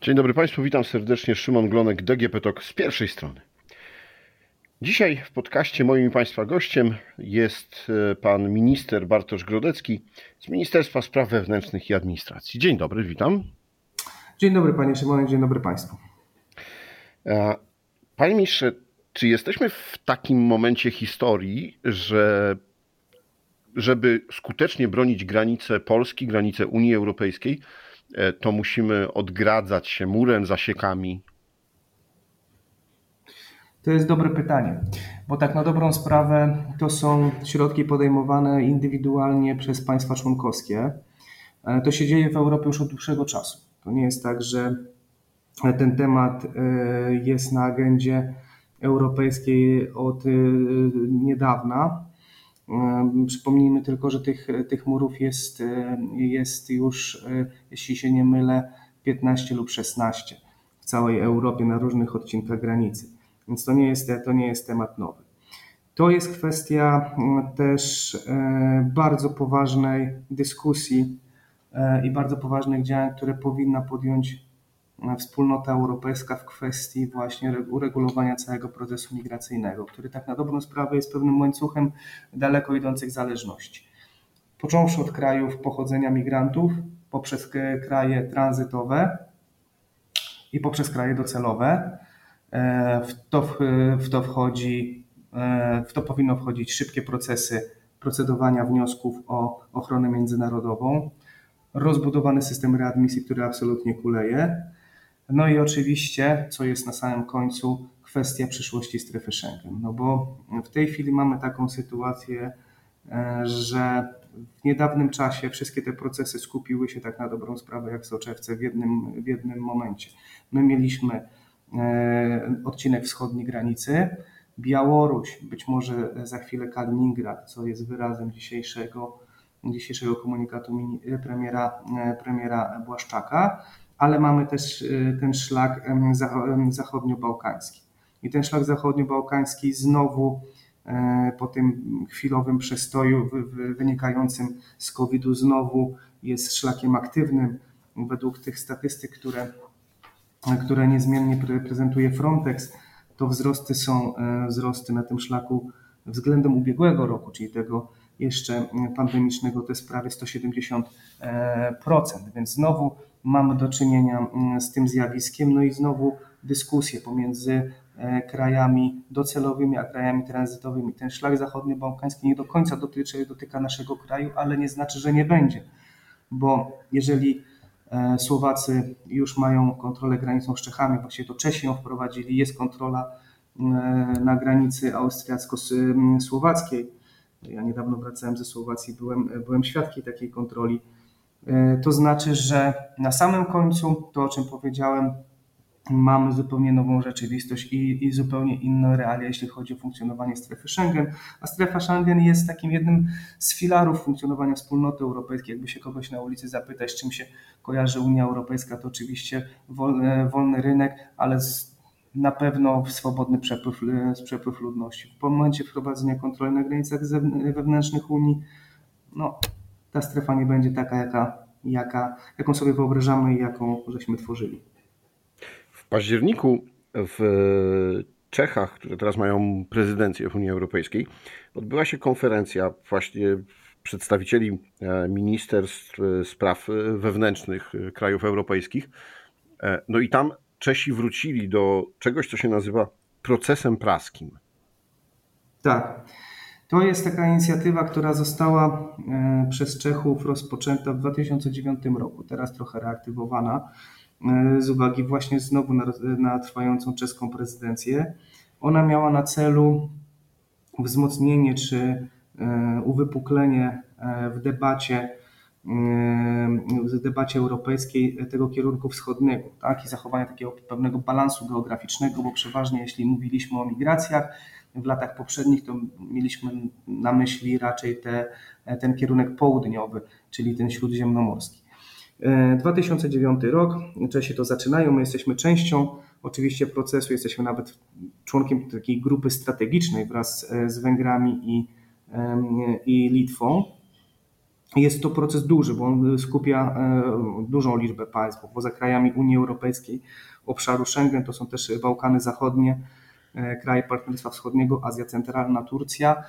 Dzień dobry Państwu, witam serdecznie. Szymon Glonek, DGP TOK z pierwszej strony. Dzisiaj w podcaście moim Państwa gościem jest e, pan minister Bartosz Grodecki z Ministerstwa Spraw Wewnętrznych i Administracji. Dzień dobry, witam. Dzień dobry Panie Szymonie, dzień dobry Państwu. E, panie ministrze, czy jesteśmy w takim momencie historii, że żeby skutecznie bronić granice Polski, granice Unii Europejskiej, to musimy odgradzać się murem, zasiekami? To jest dobre pytanie, bo tak na dobrą sprawę to są środki podejmowane indywidualnie przez państwa członkowskie. E, to się dzieje w Europie już od dłuższego czasu. To nie jest tak, że ten temat e, jest na agendzie europejskiej od niedawna. Przypomnijmy tylko, że tych, tych murów jest, jest już, jeśli się nie mylę, 15 lub 16 w całej Europie na różnych odcinkach granicy. Więc to nie jest, to nie jest temat nowy. To jest kwestia też bardzo poważnej dyskusji i bardzo poważnych działań, które powinna podjąć wspólnota europejska w kwestii właśnie uregulowania całego procesu migracyjnego, który tak na dobrą sprawę jest pewnym łańcuchem daleko idących zależności. Począwszy od krajów pochodzenia migrantów, poprzez kraje tranzytowe i poprzez kraje docelowe. E, w to, w to wchodzi, e, w to powinno wchodzić szybkie procesy procedowania wniosków o ochronę międzynarodową, rozbudowany system readmisji, który absolutnie kuleje, no i oczywiście, co jest na samym końcu, kwestia przyszłości strefy Schengen. No bo w tej chwili mamy taką sytuację, e, że w niedawnym czasie wszystkie te procesy skupiły się tak na dobrą sprawę jak soczewce w jednym, w jednym momencie. My mieliśmy e, odcinek wschodniej granicy, Białoruś, być może za chwilę Kaliningrad, co jest wyrazem dzisiejszego, dzisiejszego komunikatu premiera, e, premiera Błaszczaka ale mamy też y, ten szlak zachodnio-bałkański. I ten szlak zachodnio-bałkański znowu e, po tym chwilowym przestoju wynikającym z COVID-u znowu jest szlakiem aktywnym. Według tych statystyk, które, które niezmiennie prezentuje Frontex, to wzrosty są e, wzrosty na tym szlaku względem ubiegłego roku, czyli tego jeszcze pandemicznego, to jest prawie 170%. Więc znowu mamy do czynienia mm, z tym zjawiskiem. No i znowu dyskusje pomiędzy e, krajami docelowymi a krajami tranzytowymi. Ten szlak zachodni bałkański nie do końca dotyczy, dotyka naszego kraju, ale nie znaczy, że nie będzie, bo jeżeli e, Słowacy już mają kontrolę granicą z Czechami, właściwie to Czesi ją wprowadzili, jest kontrola e, na granicy austriacko-słowackiej. Ja niedawno wracałem ze Słowacji, byłem, byłem świadkiem takiej kontroli to znaczy, że na samym końcu, to o czym powiedziałem, mamy zupełnie nową rzeczywistość i, i, zupełnie inne realia, jeśli chodzi o funkcjonowanie strefy Schengen. A strefa Schengen jest takim jednym z filarów funkcjonowania wspólnoty europejskiej. Jakby się kogoś na ulicy zapytać, czym się kojarzy Unia Europejska, to oczywiście wolny, wolny rynek, ale z, na pewno swobodny przepływ, przepływ ludności. W momencie wprowadzenia kontroli na granicach wewnętrznych Unii, no, ta strefa nie będzie taka, jaka, jaka, jaką sobie wyobrażamy i jaką żeśmy tworzyli. W październiku w Czechach, które teraz mają prezydencję w Unii Europejskiej, odbyła się konferencja właśnie przedstawicieli e, ministerstw e, spraw wewnętrznych krajów europejskich. E, no i tam Czesi wrócili do czegoś, co się nazywa procesem praskim. Tak. To jest taka inicjatywa, która została e, przez Czechów rozpoczęta w 2009 roku, teraz trochę reaktywowana e, z uwagi właśnie znowu na, na trwającą czeską prezydencję. Ona miała na celu wzmocnienie czy e, uwypuklenie w debacie w debacie europejskiej tego kierunku wschodniego tak? i zachowanie takiego pewnego balansu geograficznego, bo przeważnie jeśli mówiliśmy o migracjach, w latach poprzednich to mieliśmy na myśli raczej te, ten kierunek południowy, czyli ten śródziemnomorski. 2009 e, rok, Czesi to zaczynają, my jesteśmy częścią oczywiście procesu, jesteśmy nawet członkiem takiej grupy strategicznej wraz z Węgrami i, i Litwą. Jest to proces duży, bo on skupia dużą liczbę państw, poza krajami Unii Europejskiej, obszaru Schengen to są też Bałkany Zachodnie, kraje Partnerstwa Wschodniego, Azja Centralna, Turcja,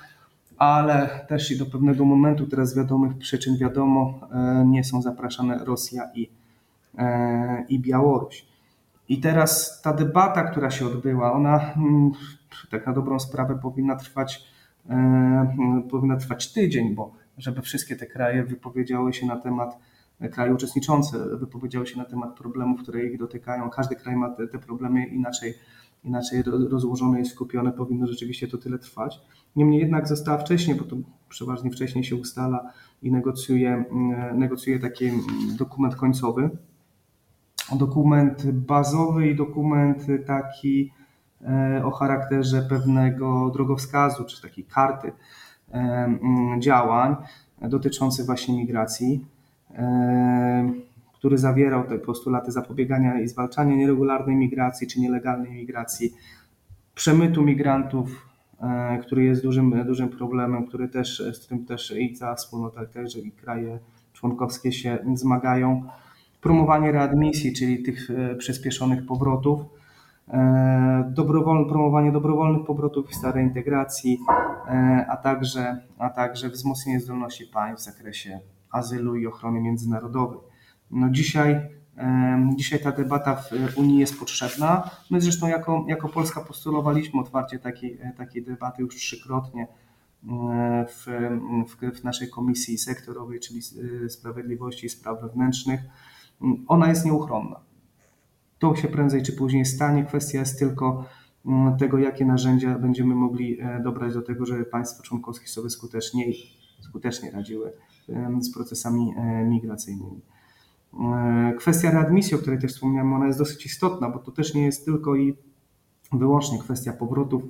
ale też i do pewnego momentu, teraz z wiadomych przyczyn wiadomo, nie są zapraszane Rosja i, i Białoruś. I teraz ta debata, która się odbyła, ona mm, tak na dobrą sprawę powinna trwać, e, powinna trwać tydzień, bo żeby wszystkie te kraje wypowiedziały się na temat, kraje uczestniczące wypowiedziały się na temat problemów, które ich dotykają. Każdy kraj ma te, te problemy inaczej, inaczej rozłożone i skupione, powinno rzeczywiście to tyle trwać. Niemniej jednak została wcześniej, bo to przeważnie wcześniej się ustala i negocjuje, mm, negocjuje taki mm, dokument końcowy dokument bazowy i dokument taki e, o charakterze pewnego drogowskazu, czy takiej karty e, mm, działań dotyczących właśnie migracji, e, który zawierał te postulaty zapobiegania i zwalczania nieregularnej migracji czy nielegalnej migracji, przemytu migrantów, który jest dużym, dużym problemem, który też, z którym też i cała wspólnota, także i kraje członkowskie się zmagają promowanie readmisji, czyli tych e, przyspieszonych powrotów, e, dobrowolne, promowanie dobrowolnych powrotów i starej integracji, e, a także, a także wzmocnienie zdolności państw w zakresie azylu i ochrony międzynarodowej. No dzisiaj, dzisiaj ta debata w Unii jest potrzebna. My zresztą jako, jako Polska postulowaliśmy otwarcie takiej, takiej debaty już trzykrotnie w, w, w naszej komisji sektorowej, czyli Sprawiedliwości i Spraw Wewnętrznych ona jest nieuchronna. To się prędzej czy później stanie. Kwestia jest tylko tego, jakie narzędzia będziemy mogli e, dobrać do tego, żeby państwa członkowskie sobie skuteczniej, skutecznie radziły z procesami e, migracyjnymi. E, kwestia readmisji, o której też wspomniałem, ona jest dosyć istotna, bo to też nie jest tylko i wyłącznie kwestia powrotów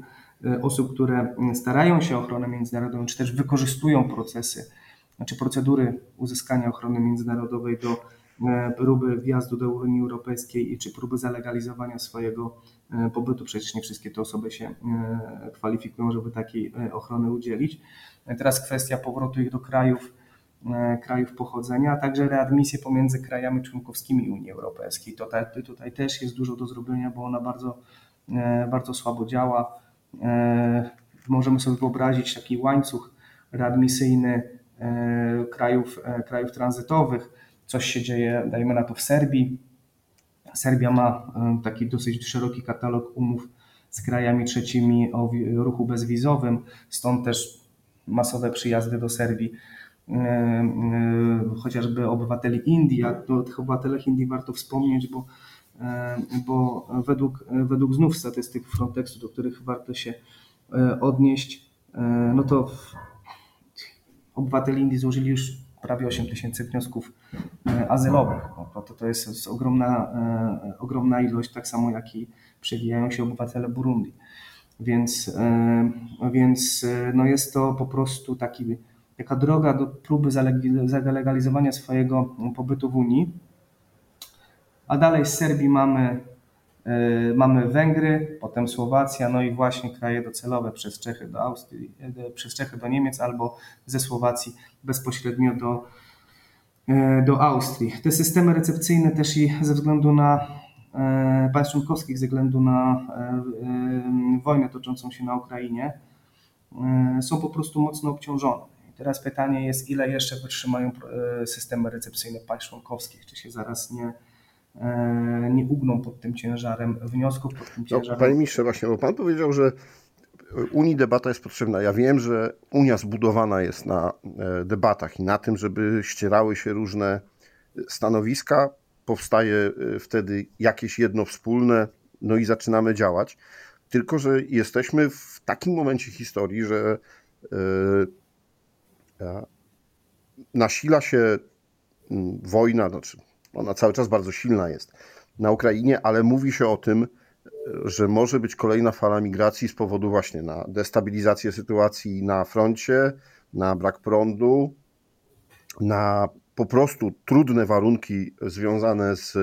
osób, które starają się o ochronę międzynarodową, czy też wykorzystują procesy, znaczy procedury uzyskania ochrony międzynarodowej do E, próby wjazdu do Unii Europejskiej czy próby zalegalizowania swojego e, pobytu. Przecież nie wszystkie te osoby się e, kwalifikują, żeby takiej ochrony udzielić. Teraz kwestia powrotu ich do krajów, krajów pochodzenia, a także readmisje pomiędzy krajami członkowskimi Unii Europejskiej. Tutaj, tutaj też jest dużo do zrobienia, bo ona bardzo, bardzo słabo działa. Możemy sobie wyobrazić taki łańcuch readmisyjny krajów, krajów tranzytowych, coś się dzieje, dajmy na to w Serbii. Serbia ma e, taki dosyć szeroki katalog umów z krajami trzecimi o ruchu bezwizowym, stąd też masowe przyjazdy do Serbii e, e, chociażby obywateli Indii, a o tych obywatelach Indii warto wspomnieć, bo, bo według, według znów statystyk Frontexu, do których warto się odnieść, no to obywateli Indii złożyli już prawie 8 tysięcy wniosków e, azylowych. No, to, to jest, jest ogromna, e, ogromna ilość, tak samo jak i przewijają się obywatele Burundi. Więc, e, więc no jest to po prostu taki, taka droga do próby zalegalizowania swojego pobytu w Unii. A dalej z Serbii mamy E, mamy Węgry, potem Słowacja, no i właśnie kraje docelowe przez Czechy do Austrii, e, przez Czechy do Niemiec albo ze Słowacji bezpośrednio do, e, do Austrii. Te systemy recepcyjne też i ze względu na państw członkowskich, ze względu na wojnę toczącą się na Ukrainie, są po prostu mocno obciążone. Teraz pytanie jest, ile jeszcze wytrzymają systemy recepcyjne państw członkowskich, czy się zaraz nie E, nie ugną pod tym ciężarem wniosków, pod tym no, ciężarem. No, panie ministrze, właśnie, bo pan powiedział, że Unii debata jest potrzebna. Ja wiem, że Unia zbudowana jest na e, debatach i na tym, żeby ścierały się różne stanowiska, powstaje e, wtedy jakieś jedno wspólne, no i zaczynamy działać. Tylko, że jesteśmy w takim momencie historii, że nasila się wojna, znaczy ona cały czas bardzo silna jest na Ukrainie, ale mówi się o tym, że może być kolejna fala migracji z powodu właśnie na destabilizację sytuacji na froncie, na brak prądu, na po prostu trudne warunki związane z e,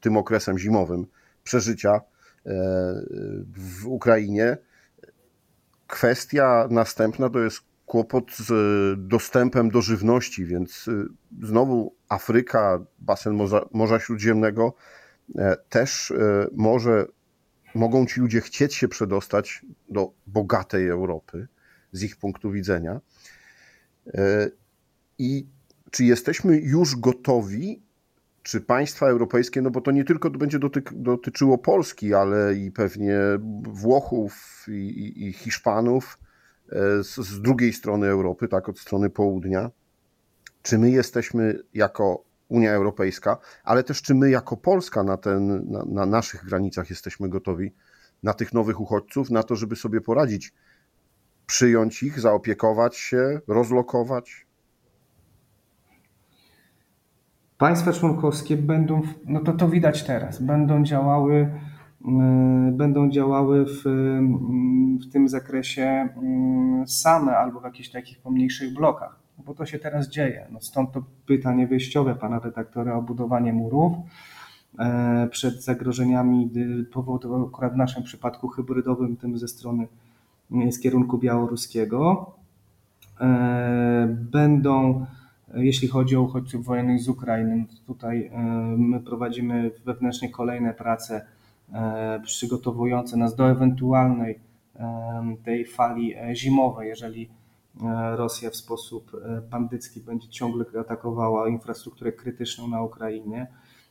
tym okresem zimowym przeżycia e, w Ukrainie. Kwestia następna to jest kłopot z dostępem do żywności, więc znowu Afryka, basen Morza, Morza Śródziemnego też może, mogą ci ludzie chcieć się przedostać do bogatej Europy z ich punktu widzenia. I czy jesteśmy już gotowi czy państwa europejskie, no bo to nie tylko będzie dotyk, dotyczyło Polski, ale i pewnie Włochów i, i, i Hiszpanów e, z, z, drugiej strony Europy, tak, od strony południa. Czy my jesteśmy jako Unia Europejska, ale też czy my jako Polska na, ten, na, na naszych granicach jesteśmy gotowi na tych nowych uchodźców, na to, żeby sobie poradzić, przyjąć ich, zaopiekować się, rozlokować? Państwa członkowskie będą, no to to widać teraz, będą działały, będą działały w, w tym zakresie y, same albo w jakichś takich pomniejszych blokach, bo to się teraz dzieje. No stąd to pytanie wyjściowe pana redaktora o budowanie murów e, przed zagrożeniami powodowało akurat w naszym przypadku hybrydowym, tym ze strony z kierunku białoruskiego. E, będą jeśli chodzi o uchodźców wojennych z Ukrainy, no tutaj e, my prowadzimy wewnętrznie kolejne prace e, przygotowujące nas do ewentualnej e, tej fali zimowej, jeżeli Rosja w sposób bandycki będzie ciągle atakowała infrastrukturę krytyczną na Ukrainie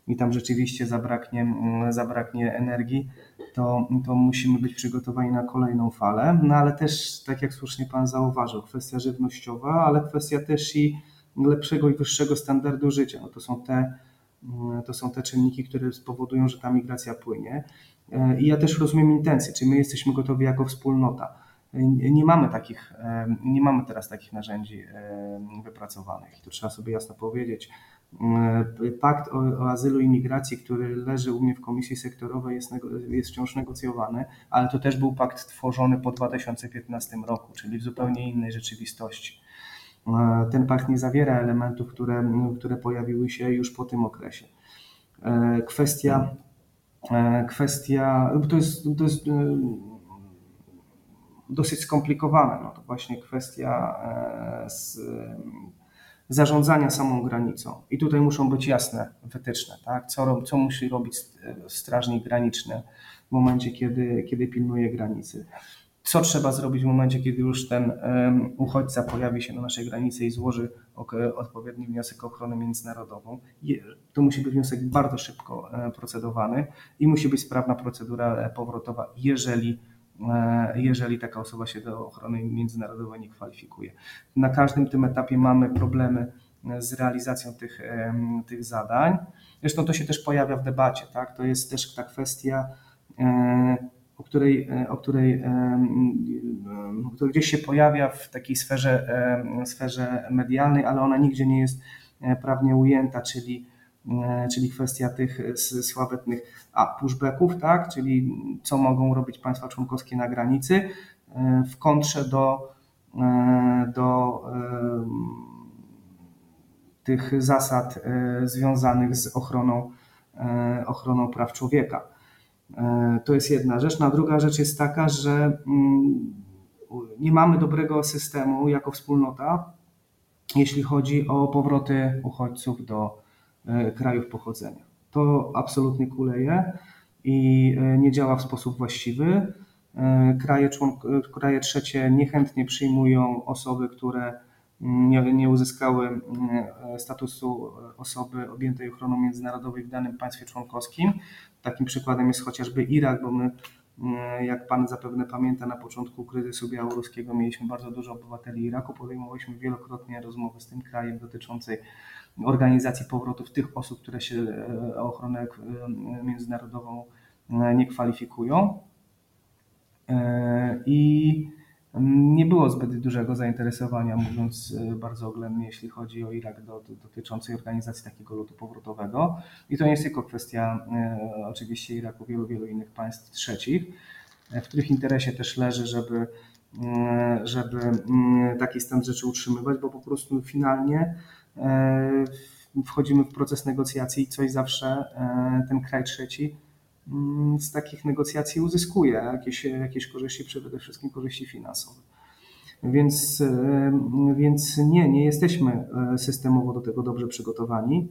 i tam rzeczywiście zabraknie, zabraknie energii, to, to musimy być przygotowani na kolejną falę. No ale też, tak jak słusznie Pan zauważył, kwestia żywnościowa, ale kwestia też i lepszego i wyższego standardu życia. No to, są te, to są te czynniki, które spowodują, że ta migracja płynie. E, I ja też rozumiem intencje, czy my jesteśmy gotowi jako wspólnota. E, nie mamy takich, e, nie mamy teraz takich narzędzi wypracowanych to trzeba sobie jasno powiedzieć. Pakt o, o azylu i migracji, który leży u mnie w komisji sektorowej, jest, jest wciąż negocjowany, ale to też był pakt tworzony po 2015 roku, czyli w zupełnie innej rzeczywistości. E, ten pakt nie zawiera elementów, które, które pojawiły się już po tym okresie. E, kwestia, e, kwestia to jest, to jest dosyć skomplikowane. No to właśnie kwestia z, zarządzania samą granicą. I tutaj muszą być jasne wytyczne, tak? co, co musi robić strażnik graniczny w momencie, kiedy, kiedy pilnuje granicy co trzeba zrobić w momencie, kiedy już ten uchodźca pojawi się na naszej granicy i złoży odpowiedni wniosek o ochronę międzynarodową. To musi być wniosek bardzo szybko e, procedowany i musi być sprawna procedura e, powrotowa, jeżeli, e, jeżeli taka osoba się do ochrony międzynarodowej nie kwalifikuje. Na każdym tym etapie mamy problemy z realizacją tych, tych zadań. Zresztą to się też pojawia w debacie. Tak? To jest też ta kwestia o której, e, o której, e, e, gdzieś się pojawia w takiej sferze, sferze medialnej, ale ona nigdzie nie jest prawnie ujęta, czyli, czyli kwestia tych sławetnych a, pushbacków, tak? czyli co mogą robić państwa członkowskie na granicy w kontrze do, do tych zasad związanych z ochroną, ochroną praw człowieka. E, to jest jedna rzecz. Na druga rzecz jest taka, że mm, nie mamy dobrego systemu jako wspólnota, jeśli chodzi o powroty uchodźców do e, krajów pochodzenia. To absolutnie kuleje i e, nie działa w sposób właściwy. Kraje, kraje trzecie niechętnie przyjmują osoby, które nie, nie uzyskały mm, statusu osoby objętej ochroną międzynarodowej w danym państwie członkowskim. Takim przykładem jest chociażby Irak, bo my, mm, jak Pan zapewne pamięta, na początku kryzysu białoruskiego mieliśmy bardzo dużo obywateli Iraku. Podejmowaliśmy wielokrotnie rozmowy z tym krajem dotyczącej organizacji powrotów tych osób, które się e, o ochronę e, międzynarodową e, nie kwalifikują. I nie było zbyt dużego zainteresowania, mówiąc e, bardzo oględnie, jeśli chodzi o Irak, do, do, dotyczącej organizacji takiego lotu powrotowego. I to nie jest tylko kwestia e, oczywiście Iraku, wielu, wielu innych państw trzecich, w których interesie też leży, żeby, e, żeby taki stan rzeczy utrzymywać, bo po prostu finalnie e, wchodzimy w proces negocjacji i coś zawsze ten kraj trzeci z takich negocjacji uzyskuje jakieś, jakieś korzyści, przede wszystkim korzyści finansowe. Więc, więc nie, nie jesteśmy systemowo do tego dobrze przygotowani.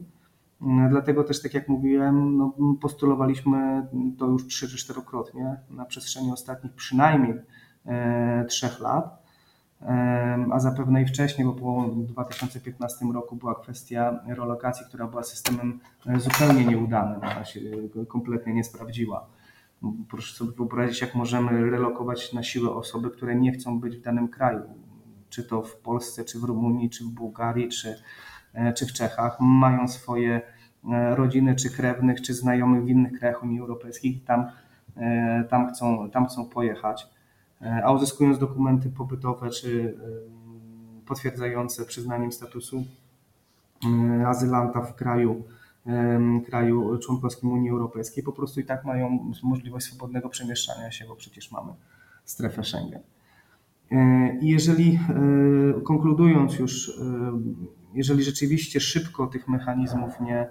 Dlatego też, tak jak mówiłem, no, postulowaliśmy to już trzy czy czterokrotnie na przestrzeni ostatnich przynajmniej trzech lat a zapewne i wcześniej, bo po 2015 roku była kwestia relokacji, która była systemem e, zupełnie nieudanym, ona się kompletnie nie sprawdziła. Proszę sobie wyobrazić, jak możemy relokować na siłę osoby, które nie chcą być w danym kraju, czy to w Polsce, czy w Rumunii, czy w Bułgarii, czy, e, czy w Czechach, mają swoje e, rodziny, czy krewnych, czy znajomych w innych krajach Unii Europejskiej tam, tam, chcą, tam chcą pojechać E, a uzyskując dokumenty pobytowe czy e, potwierdzające przyznaniem statusu e, azylanta w kraju, kraju członkowskim Unii Europejskiej, po prostu i tak mają możliwość swobodnego przemieszczania się, bo przecież mamy strefę Schengen. I jeżeli, konkludując już, jeżeli rzeczywiście szybko tych mechanizmów nie,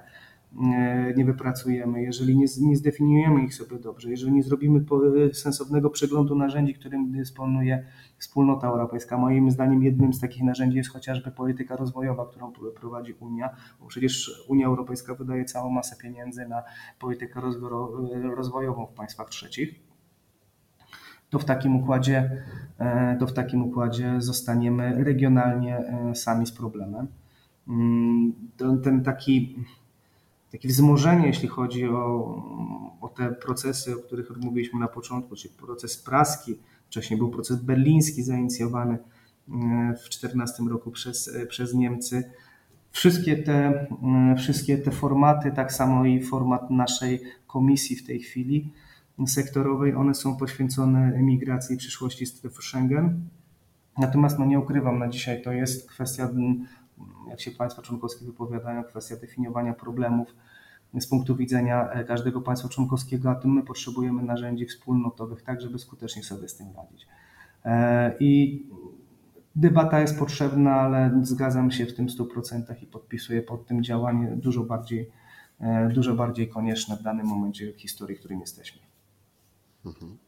nie wypracujemy, jeżeli nie, nie zdefiniujemy ich sobie dobrze, jeżeli nie zrobimy sensownego przeglądu narzędzi, którym dysponuje wspólnota europejska. Moim zdaniem jednym z takich narzędzi jest chociażby polityka rozwojowa, którą prowadzi Unia, bo przecież Unia Europejska wydaje całą masę pieniędzy na politykę rozwojową w państwach trzecich. To w takim układzie, e, to w takim układzie zostaniemy regionalnie e, sami z problemem. Mm, ten taki takie wzmożenie, jeśli chodzi o, o te procesy, o których mówiliśmy na początku, czyli proces praski, wcześniej był proces berliński zainicjowany e, w 2014 roku przez, e, przez Niemcy. Wszystkie te, e, wszystkie te formaty, tak samo i format naszej komisji w tej chwili sektorowej, one są poświęcone emigracji i przyszłości strefy Schengen. Natomiast no nie ukrywam, na dzisiaj to jest kwestia jak się państwa członkowskie wypowiadają, kwestia definiowania problemów z punktu widzenia e, każdego państwa członkowskiego, a tym my potrzebujemy narzędzi wspólnotowych, tak żeby skutecznie sobie z tym radzić. E, I debata jest potrzebna, ale zgadzam się w tym 100% i podpisuję pod tym działanie dużo bardziej, e, dużo bardziej konieczne w danym momencie w historii, w którym jesteśmy. Mhm.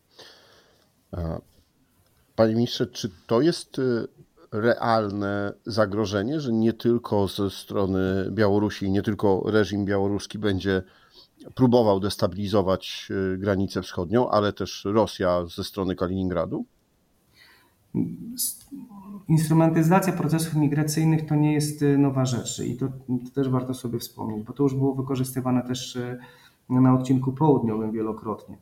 Panie ministrze, czy to jest realne zagrożenie, że nie tylko ze strony Białorusi, nie tylko reżim białoruski będzie próbował destabilizować y, granicę wschodnią, ale też Rosja ze strony Kaliningradu? Instrumentyzacja procesów migracyjnych to nie jest y, nowa rzecz i to, to, też warto sobie wspomnieć, bo to już było wykorzystywane też y, na odcinku południowym wielokrotnie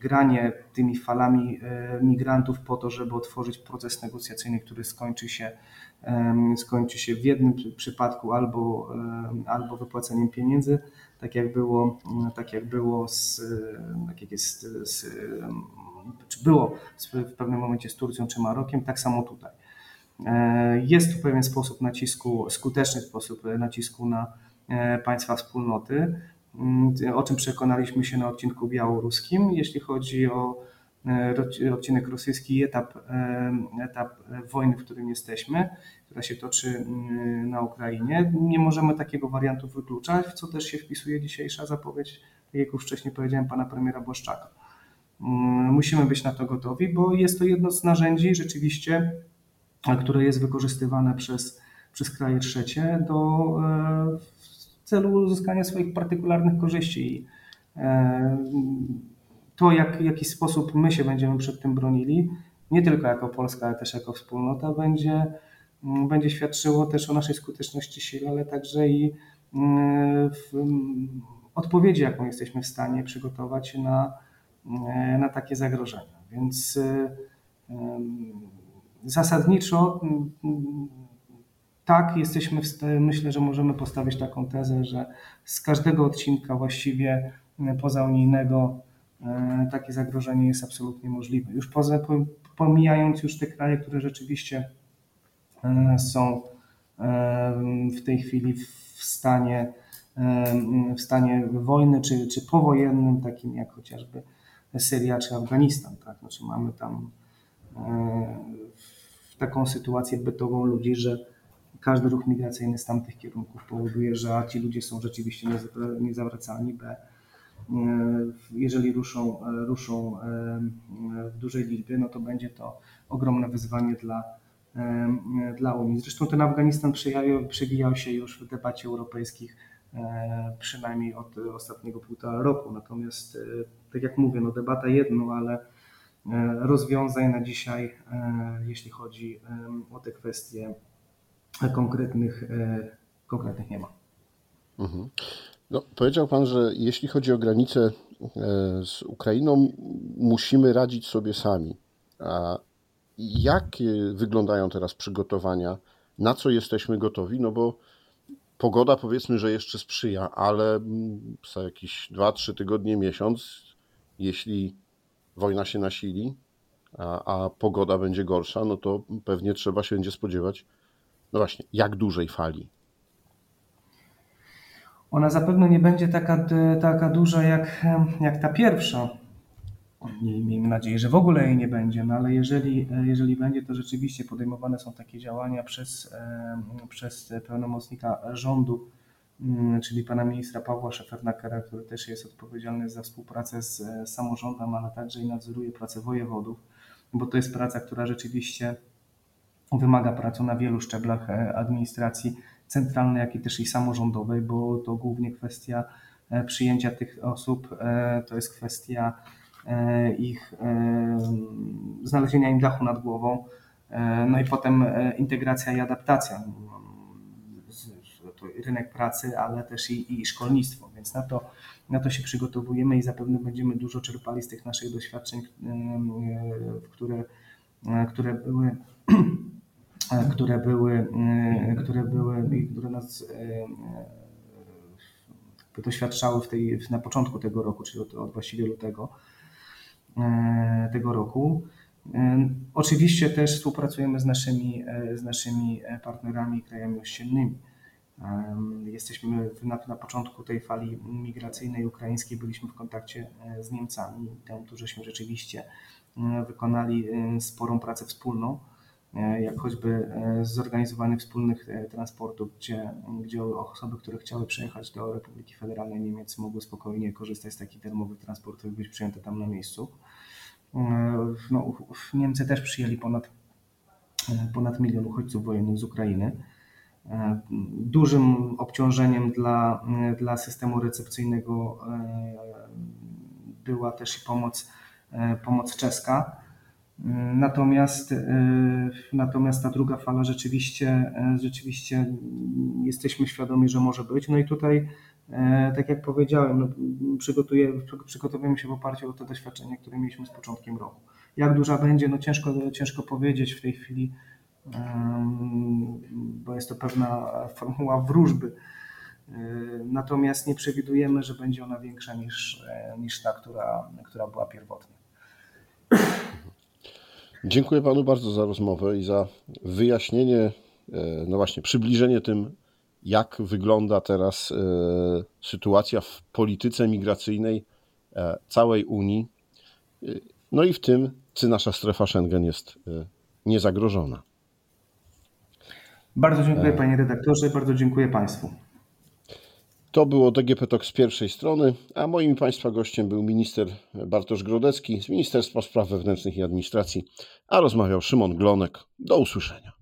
granie tymi falami e, migrantów po to, żeby otworzyć proces negocjacyjny, który skończy się, skończy się w jednym przypadku albo, albo wypłaceniem pieniędzy, tak jak było, tak jak było z, tak jak jest z, czy było w pewnym momencie z Turcją czy Marokiem, tak samo tutaj. E, jest tu pewien sposób nacisku, skuteczny sposób nacisku na e, państwa wspólnoty. Mm, o czym przekonaliśmy się na odcinku białoruskim. Jeśli chodzi o e, odcinek rosyjski etap, e, etap wojny, w którym jesteśmy, która się toczy mm, na Ukrainie, nie możemy takiego wariantu wykluczać, w co też się wpisuje dzisiejsza zapowiedź, tak jak już wcześniej powiedziałem, pana premiera Błaszczaka. Mm, musimy być na to gotowi, bo jest to jedno z narzędzi rzeczywiście, które jest wykorzystywane przez, przez kraje trzecie do e, celu uzyskania swoich partykularnych korzyści. E, to, jak, w jaki sposób my się będziemy przed tym bronili, nie tylko jako Polska, ale też jako wspólnota, będzie, mm, będzie świadczyło też o naszej skuteczności sił, ale także i mm, w mm, odpowiedzi, jaką jesteśmy w stanie przygotować na, na takie zagrożenia. Więc e, zasadniczo tak, jesteśmy, myślę, że możemy postawić taką tezę, że z każdego odcinka właściwie e, pozaunijnego e, takie zagrożenie jest absolutnie możliwe. Już poza, pomijając już te kraje, które rzeczywiście e, są w tej chwili w stanie, w stanie wojny czy, czy powojennym, takim jak chociażby Syria czy Afganistan. Tak? Znaczy mamy tam taką sytuację bytową ludzi, że każdy ruch migracyjny z tamtych kierunków powoduje, że A ci ludzie są rzeczywiście niezawracalni, B jeżeli ruszą, ruszą w dużej liczbie, no to będzie to ogromne wyzwanie dla, dla Unii. Zresztą ten Afganistan przewijał się już w debacie europejskich przynajmniej od ostatniego półtora roku. Natomiast, tak jak mówię, no debata jedno, ale rozwiązań na dzisiaj, jeśli chodzi o te kwestie konkretnych, konkretnych nie ma. Mhm. No, powiedział Pan, że jeśli chodzi o granicę e, z Ukrainą, musimy radzić sobie sami. A jak wyglądają teraz przygotowania? Na co jesteśmy gotowi? No bo pogoda powiedzmy, że jeszcze sprzyja, ale mm, za jakieś 2-3 tygodnie, miesiąc, jeśli wojna się nasili, a, a pogoda będzie gorsza, no to pewnie trzeba się będzie spodziewać, no właśnie, jak dużej fali ona zapewne nie będzie taka, taka duża jak, jak ta pierwsza. Miejmy nadzieję, że w ogóle jej nie będzie, no ale jeżeli, jeżeli będzie, to rzeczywiście podejmowane są takie działania przez, przez pełnomocnika rządu, mm, czyli pana ministra Pawła Szefernakera, który też jest odpowiedzialny za współpracę z samorządem, ale także i nadzoruje pracę wojewodów, bo to jest praca, która rzeczywiście wymaga pracy na wielu szczeblach e, administracji centralnej, jak i też i samorządowej, bo to głównie kwestia e, przyjęcia tych osób, e, to jest kwestia ich znalezienia im dachu nad głową, no i potem integracja i adaptacja. To rynek pracy, ale też i, i szkolnictwo, więc na to, na to się przygotowujemy i zapewne będziemy dużo czerpali z tych naszych doświadczeń, które, które były które były, e, które były i które nas e, doświadczały w tej, na początku tego roku, czyli od, od właściwie lutego tego roku. Oczywiście też współpracujemy z naszymi, z naszymi partnerami, krajami ościennymi. Jesteśmy na, na początku tej fali migracyjnej ukraińskiej, byliśmy w kontakcie z Niemcami. Tam tu rzeczywiście wykonali sporą pracę wspólną. E, jak choćby e, zorganizowanie wspólnych e, transportów, gdzie, gdzie osoby, które chciały przejechać do Republiki Federalnej Niemiec mogły spokojnie korzystać z takich darmowych transportów i być przyjęte tam na miejscu. No, Niemcy też przyjęli ponad, ponad milion uchodźców wojennych z Ukrainy. Dużym obciążeniem dla, dla systemu recepcyjnego była też pomoc, pomoc czeska Natomiast, y, natomiast ta druga fala rzeczywiście, y, rzeczywiście jesteśmy świadomi, że może być. No i tutaj, y, tak jak powiedziałem, no, przygotowujemy się w oparciu o te doświadczenia, które mieliśmy z początkiem roku. Jak duża będzie, no ciężko, ciężko powiedzieć w tej chwili, bo jest to pewna formuła wróżby. Natomiast nie przewidujemy, że będzie ona większa niż, niż ta, która, która była pierwotnie. Dziękuję Panu bardzo za rozmowę i za wyjaśnienie, e, no właśnie, przybliżenie tym, jak wygląda teraz e, sytuacja w polityce migracyjnej e, całej Unii. No i w tym, czy nasza strefa Schengen jest niezagrożona. Bardzo dziękuję Panie redaktorze, bardzo dziękuję Państwu. To było DGP Talk z pierwszej strony, a moim Państwa gościem był minister Bartosz Grodecki z Ministerstwa Spraw Wewnętrznych i Administracji, a rozmawiał Szymon Glonek. Do usłyszenia.